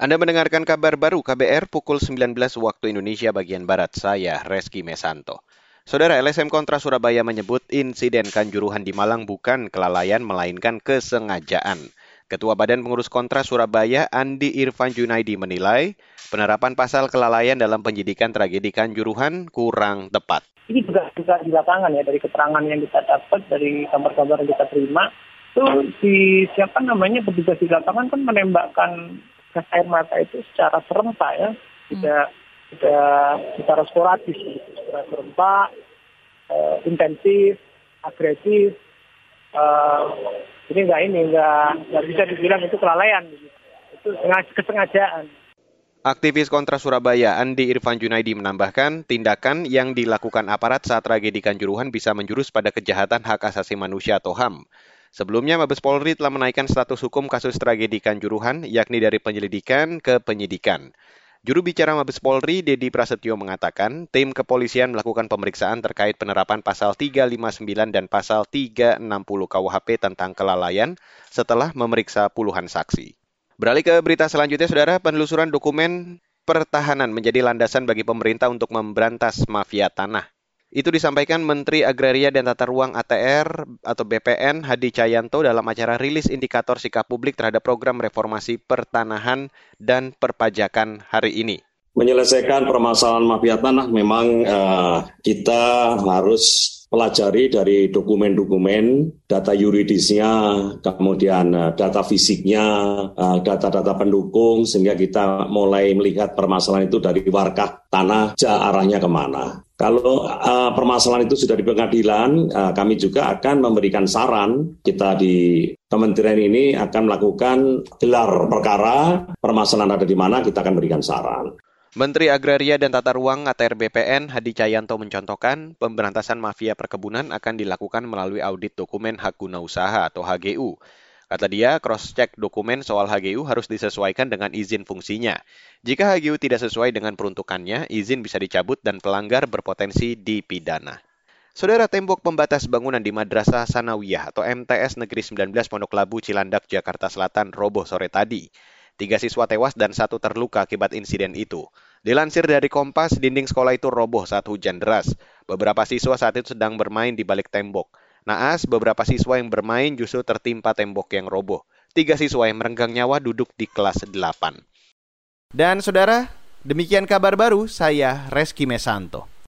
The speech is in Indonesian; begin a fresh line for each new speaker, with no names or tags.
Anda mendengarkan kabar baru KBR pukul 19 waktu Indonesia bagian Barat. Saya Reski Mesanto. Saudara LSM Kontra Surabaya menyebut insiden Kanjuruhan di Malang bukan kelalaian melainkan kesengajaan. Ketua Badan Pengurus Kontra Surabaya Andi Irfan Junaidi menilai penerapan pasal kelalaian dalam penyidikan tragedi Kanjuruhan kurang tepat.
Ini juga juga di lapangan ya dari keterangan yang kita dapat dari kabar-kabar yang kita terima itu di siapa namanya petugas di lapangan kan menembakkan gas air mata itu secara serempak ya, tidak hmm. tidak secara sporadis, secara serempak, uh, intensif, agresif. Uh, ini enggak ini enggak enggak bisa dibilang itu kelalaian, itu kesengajaan.
Aktivis kontra Surabaya Andi Irfan Junaidi menambahkan, tindakan yang dilakukan aparat saat tragedi Kanjuruhan bisa menjurus pada kejahatan hak asasi manusia atau HAM. Sebelumnya, Mabes Polri telah menaikkan status hukum kasus tragedi Kanjuruhan, yakni dari penyelidikan ke penyidikan. Juru bicara Mabes Polri, Dedi Prasetyo mengatakan, tim kepolisian melakukan pemeriksaan terkait penerapan pasal 359 dan pasal 360 KUHP tentang kelalaian setelah memeriksa puluhan saksi. Beralih ke berita selanjutnya, Saudara, penelusuran dokumen pertahanan menjadi landasan bagi pemerintah untuk memberantas mafia tanah. Itu disampaikan Menteri Agraria dan Tata Ruang ATR atau BPN Hadi Cahyanto dalam acara rilis indikator sikap publik terhadap program reformasi pertanahan dan perpajakan hari ini.
Menyelesaikan permasalahan mafia tanah memang uh, kita harus pelajari dari dokumen-dokumen, data yuridisnya, kemudian eh, data fisiknya, eh, data-data pendukung, sehingga kita mulai melihat permasalahan itu dari warkah tanah, arahnya ke mana. Kalau uh, permasalahan itu sudah di pengadilan, uh, kami juga akan memberikan saran. Kita di kementerian ini akan melakukan gelar perkara, permasalahan ada di mana, kita akan berikan saran.
Menteri Agraria dan Tata Ruang ATR BPN Hadi Cahyanto mencontohkan pemberantasan mafia perkebunan akan dilakukan melalui audit dokumen hak guna usaha atau HGU. Kata dia, cross-check dokumen soal HGU harus disesuaikan dengan izin fungsinya. Jika HGU tidak sesuai dengan peruntukannya, izin bisa dicabut dan pelanggar berpotensi dipidana. Saudara tembok pembatas bangunan di Madrasah Sanawiyah atau MTS Negeri 19 Pondok Labu Cilandak, Jakarta Selatan roboh sore tadi. Tiga siswa tewas dan satu terluka akibat insiden itu. Dilansir dari Kompas, dinding sekolah itu roboh saat hujan deras. Beberapa siswa saat itu sedang bermain di balik tembok. Naas, beberapa siswa yang bermain justru tertimpa tembok yang roboh. Tiga siswa yang merenggang nyawa duduk di kelas 8. Dan saudara, demikian kabar baru saya Reski Mesanto.